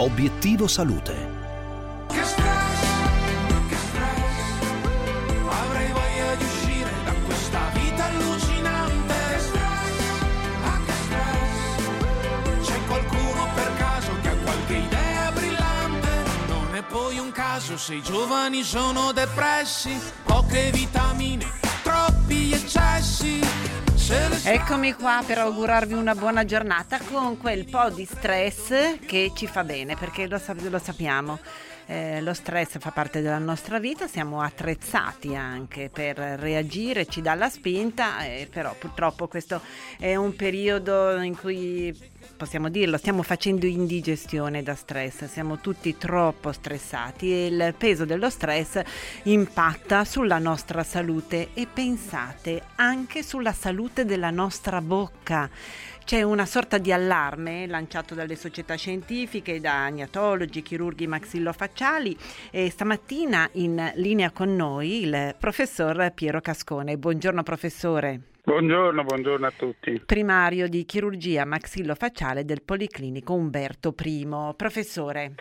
Obiettivo Salute. Che stress, che stress, avrei voglia di uscire da questa vita allucinante. Che stress, ah che stress, c'è qualcuno per caso che ha qualche idea brillante. Non è poi un caso se i giovani sono depressi, poche vitamine, troppi eccessi. Eccomi qua per augurarvi una buona giornata con quel po' di stress che ci fa bene, perché lo, sap- lo sappiamo. eh, lo stress fa parte della nostra vita, siamo attrezzati anche per reagire, ci dà la spinta, eh, però purtroppo questo è un periodo in cui possiamo dirlo, stiamo facendo indigestione da stress, siamo tutti troppo stressati e il peso dello stress impatta sulla nostra salute e pensate anche sulla salute della nostra bocca. C'è una sorta di allarme lanciato dalle società scientifiche, da agnatologi, chirurghi maxillofacciali e stamattina in linea con noi il professor Piero Cascone. Buongiorno professore. Buongiorno, buongiorno a tutti. Primario di chirurgia maxillofacciale del Policlinico Umberto I. Professore,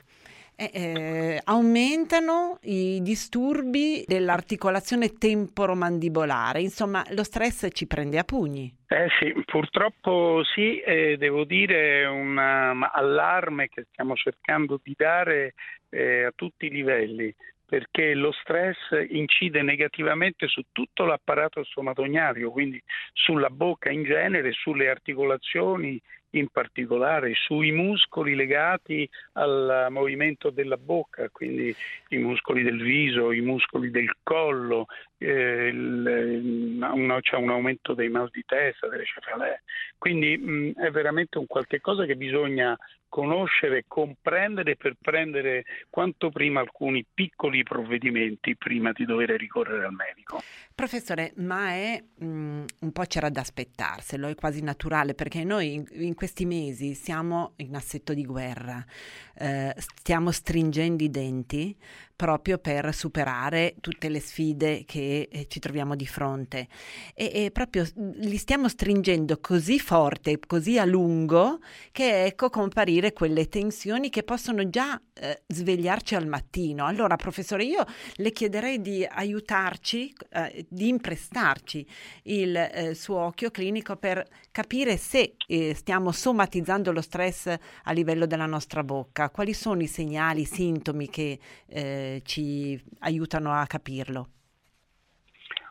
eh, eh, aumentano i disturbi dell'articolazione temporomandibolare, insomma lo stress ci prende a pugni. Eh sì, purtroppo sì, eh, devo dire un um, allarme che stiamo cercando di dare eh, a tutti i livelli perché lo stress incide negativamente su tutto l'apparato stomatognario, quindi sulla bocca in genere, sulle articolazioni in particolare, sui muscoli legati al movimento della bocca, quindi i muscoli del viso, i muscoli del collo, eh, c'è un aumento dei mal di testa, delle cefalee. Quindi mh, è veramente un qualche cosa che bisogna conoscere, comprendere per prendere quanto prima alcuni piccoli provvedimenti prima di dover ricorrere al medico. Professore, ma è mh, un po' c'era da aspettarselo, è quasi naturale perché noi in questi mesi siamo in assetto di guerra, eh, stiamo stringendo i denti proprio per superare tutte le sfide che eh, ci troviamo di fronte e, e, proprio li stiamo stringendo così forte, così a lungo che ecco comparire quelle tensioni che possono già eh, svegliarci al mattino. Allora, professore, io le chiederei di aiutarci, eh, di imprestarci il eh, suo occhio clinico per capire se eh, stiamo somatizzando lo stress a livello della nostra bocca, quali sono i segnali, i sintomi che ci aiutano a capirlo.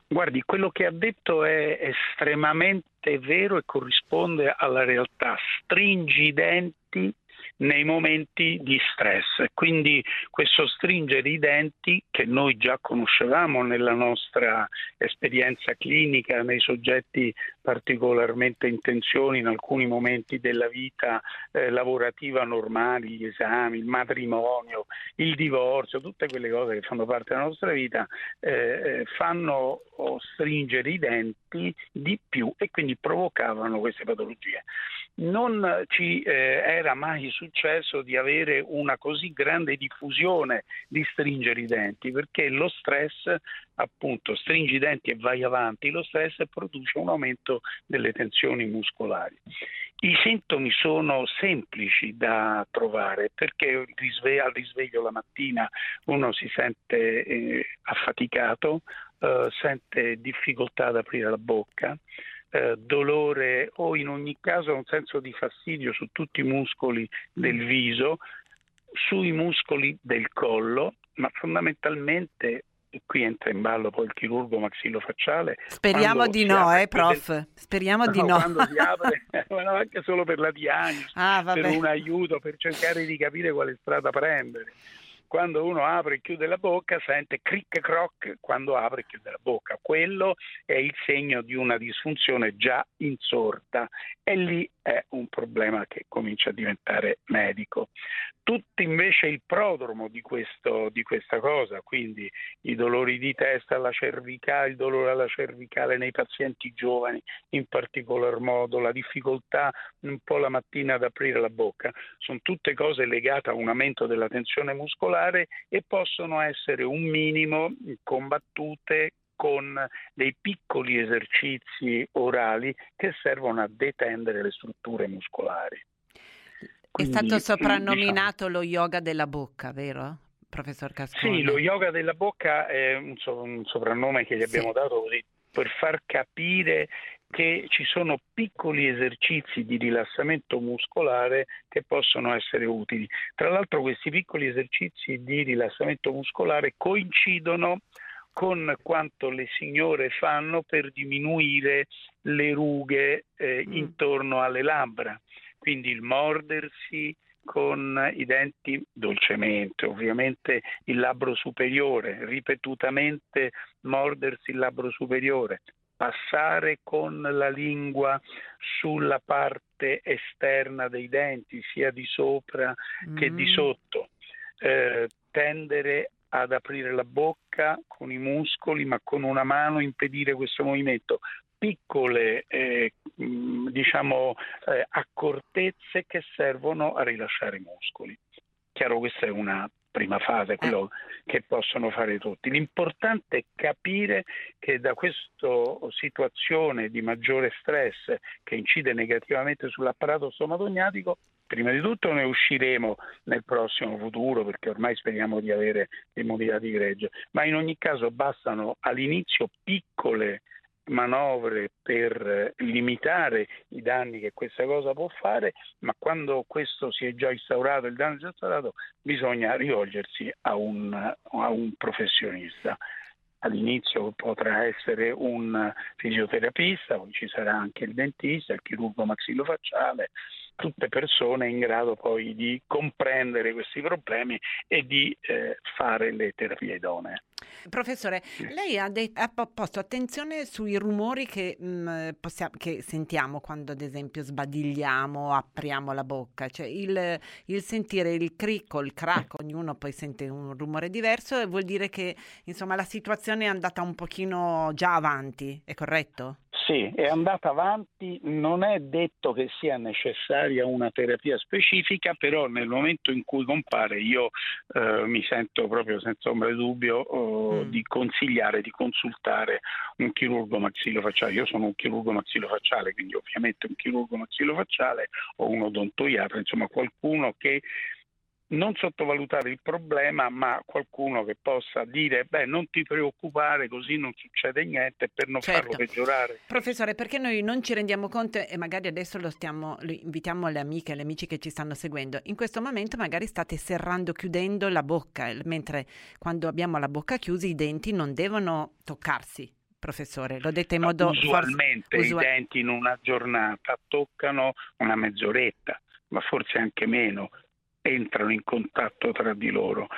Guardi, quello che ha detto è estremamente vero e corrisponde alla realtà. Stringi i denti nei momenti di stress. Quindi questo stringere i denti, che noi già conoscevamo nella nostra esperienza clinica, nei soggetti particolarmente in tensione in alcuni momenti della vita eh, lavorativa normali, gli esami, il matrimonio, il divorzio, tutte quelle cose che fanno parte della nostra vita, eh, eh fanno stringere i denti di più e quindi provocavano queste patologie. Non ci eh, era mai successo di avere una così grande diffusione di stringere i denti perché lo stress appunto stringi i denti e vai avanti, lo stress produce un aumento delle tensioni muscolari. I sintomi sono semplici da trovare perché al risveglio la mattina uno si sente eh, affaticato, eh, sente difficoltà ad aprire la bocca, eh, dolore o in ogni caso un senso di fastidio su tutti i muscoli del viso, sui muscoli del collo, ma fondamentalmente e qui entra in ballo poi il chirurgo maxillofacciale. Speriamo di no, eh, prof. Del... Speriamo no, di no. Quando si apre, anche solo per la diagnosi, ah, per un aiuto, per cercare di capire quale strada prendere quando uno apre e chiude la bocca sente cric croc quando apre e chiude la bocca. Quello è il segno di una disfunzione già insorta e lì è un problema che comincia a diventare medico. Tutto invece il prodromo di, questo, di questa cosa, quindi i dolori di testa alla cervicale, il dolore alla cervicale nei pazienti giovani in particolar modo, la difficoltà un po' la mattina ad aprire la bocca, sono tutte cose legate a un aumento della tensione muscolare e possono essere un minimo combattute con dei piccoli esercizi orali che servono a detendere le strutture muscolari. È stato soprannominato diciamo, lo yoga della bocca, vero? Professor Cascone. Sì, lo yoga della bocca è un, so, un soprannome che gli abbiamo sì. dato così per far capire che ci sono piccoli esercizi di rilassamento muscolare che possono essere utili. Tra l'altro questi piccoli esercizi di rilassamento muscolare coincidono con quanto le signore fanno per diminuire le rughe eh, mm. intorno alle labbra, quindi il mordersi, con i denti dolcemente, ovviamente il labbro superiore, ripetutamente mordersi il labbro superiore, passare con la lingua sulla parte esterna dei denti, sia di sopra mm. che di mm. sotto, eh, tendere ad aprire la bocca con i muscoli, ma con una mano impedire questo movimento piccole eh, diciamo, eh, accortezze che servono a rilasciare i muscoli. Chiaro, questa è una prima fase, quello che possono fare tutti. L'importante è capire che da questa situazione di maggiore stress che incide negativamente sull'apparato stomatogniatico prima di tutto ne usciremo nel prossimo futuro perché ormai speriamo di avere immunità di gregge, ma in ogni caso bastano all'inizio piccole manovre per limitare i danni che questa cosa può fare, ma quando questo si è già instaurato, il danno è già instaurato, bisogna rivolgersi a un, a un professionista. All'inizio potrà essere un fisioterapista, poi ci sarà anche il dentista, il chirurgo maxillofacciale, tutte persone in grado poi di comprendere questi problemi e di eh, fare le terapie idonee. Professore, lei ha, de- ha, posto attenzione sui rumori che, mh, mm, possiamo, che, sentiamo quando ad esempio sbadigliamo apriamo la bocca, cioè il, il sentire il cricco, il crack, ognuno poi sente un rumore diverso e vuol dire che insomma la situazione è andata un pochino già avanti, è corretto? Sì, è andata avanti, non è detto che sia necessaria una terapia specifica, però nel momento in cui compare io eh, mi sento proprio senza ombra di dubbio eh, mm. di consigliare, di consultare un chirurgo maxillofacciale. Io sono un chirurgo maxillofacciale, quindi ovviamente un chirurgo maxillofacciale o un odontoiatra, insomma qualcuno che non sottovalutare il problema, ma qualcuno che possa dire beh non ti preoccupare, così non succede niente per non certo. farlo peggiorare. Professore, perché noi non ci rendiamo conto e magari adesso lo, stiamo, lo invitiamo le amiche e gli amici che ci stanno seguendo, in questo momento magari state serrando, chiudendo la bocca, mentre quando abbiamo la bocca chiusa i denti non devono toccarsi professore? L'ho detto in modo... Usualmente forse, usual... i denti in una giornata toccano una mezz'oretta, ma forse anche meno entrano in contatto tra di loro.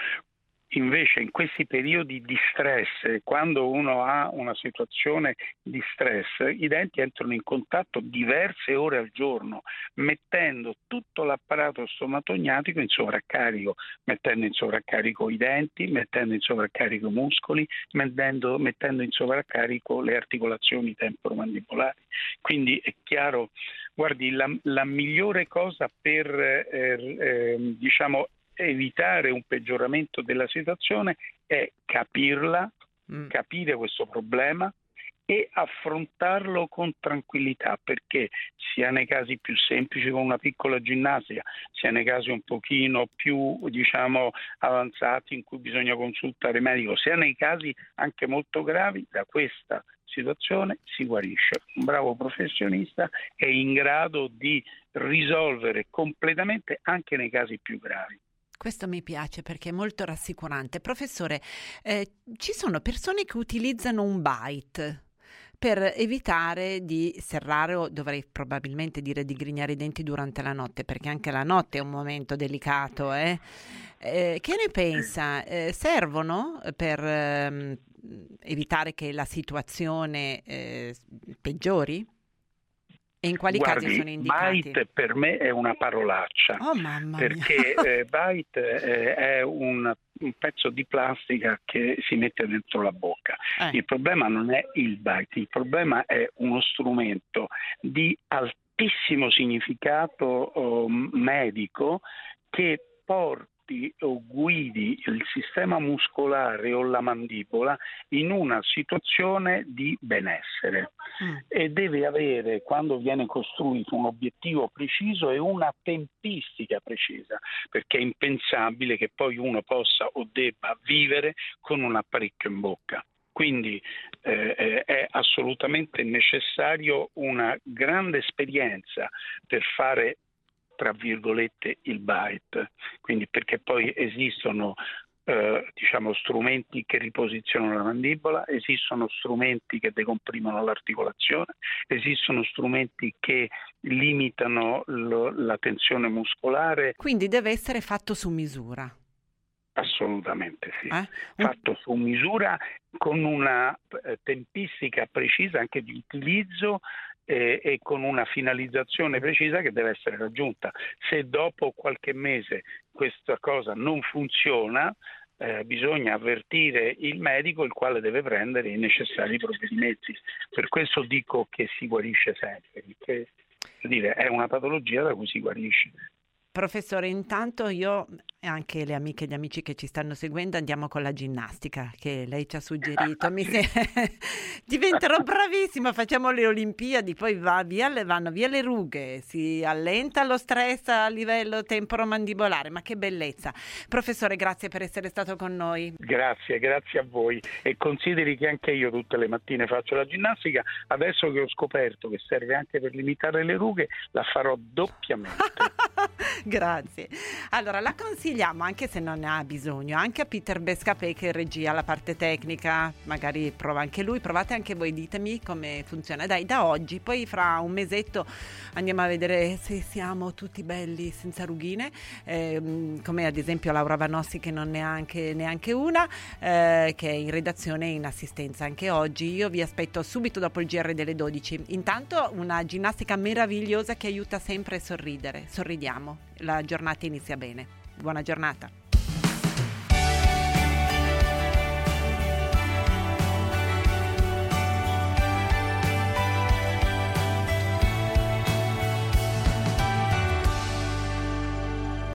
Invece in questi periodi di stress, quando uno ha una situazione di stress, i denti entrano in contatto diverse ore al giorno, mettendo tutto l'apparato stomatognatico in sovraccarico, mettendo in sovraccarico i denti, mettendo in sovraccarico i muscoli, mettendo, mettendo in sovraccarico le articolazioni temporomandibolari. Quindi è chiaro Guardi, la, la migliore cosa per eh, eh, diciamo, evitare un peggioramento della situazione è capirla, mm. capire questo problema e affrontarlo con tranquillità perché sia nei casi più semplici con una piccola ginnastica, sia nei casi un pochino più diciamo avanzati in cui bisogna consultare il medico, sia nei casi anche molto gravi da questa situazione si guarisce. Un bravo professionista è in grado di risolvere completamente anche nei casi più gravi. Questo mi piace perché è molto rassicurante. Professore, eh, ci sono persone che utilizzano un bite per evitare di serrare o dovrei probabilmente dire di grignare i denti durante la notte, perché anche la notte è un momento delicato. Eh? Eh, che ne pensa? Eh, servono per ehm, evitare che la situazione eh, peggiori? E in quali Guardi, casi sono indicati? Bite per me è una parolaccia. Oh, mamma perché eh, bite eh, è un, un, pezzo di plastica che si mette dentro la bocca. Eh. Il problema non è il bite, il problema è uno strumento di altissimo significato oh, medico che porta porti o guidi il sistema muscolare o la mandibola in una situazione di benessere mm. e deve avere, quando viene costruito, un obiettivo preciso e una tempistica precisa, perché è impensabile che poi uno possa o debba vivere con un apparecchio in bocca. Quindi eh, eh, è assolutamente necessario una grande esperienza per fare tra virgolette il byte, quindi perché poi esistono eh, diciamo, strumenti che riposizionano la mandibola, esistono strumenti che decomprimono l'articolazione, esistono strumenti che limitano lo, la tensione muscolare. Quindi deve essere fatto su misura. Assolutamente sì, eh? fatto su misura con una eh, tempistica precisa anche di utilizzo eh, e con una finalizzazione precisa che deve essere raggiunta. Se dopo qualche mese questa cosa non funziona, eh, bisogna avvertire il medico il quale deve prendere i necessari provvedimenti. Per questo dico che si guarisce sempre, perché dire, è una patologia da cui si guarisce. Professore, intanto io e anche le amiche e gli amici che ci stanno seguendo andiamo con la ginnastica che lei ci ha suggerito. Mi se... Diventerò bravissima, facciamo le Olimpiadi, poi va via, vanno via le rughe, si allenta lo stress a livello temporomandibolare, ma che bellezza. Professore, grazie per essere stato con noi. Grazie, grazie a voi e consideri che anche io tutte le mattine faccio la ginnastica, adesso che ho scoperto che serve anche per limitare le rughe, la farò doppiamente. Grazie. Allora, la consigliamo anche se non ne ha bisogno, anche a Peter Bescapè che regia la parte tecnica, magari prova anche lui, provate anche voi, ditemi come funziona. Dai, da oggi, poi fra un mesetto andiamo a vedere se siamo tutti belli senza rughine, eh, come ad esempio Laura Vanossi che non ne ha anche, neanche una, eh, che è in redazione e in assistenza anche oggi. Io vi aspetto subito dopo il GR delle 12. Intanto una ginnastica meravigliosa che aiuta sempre a sorridere. Sorridiamo la giornata inizia bene. Buona giornata.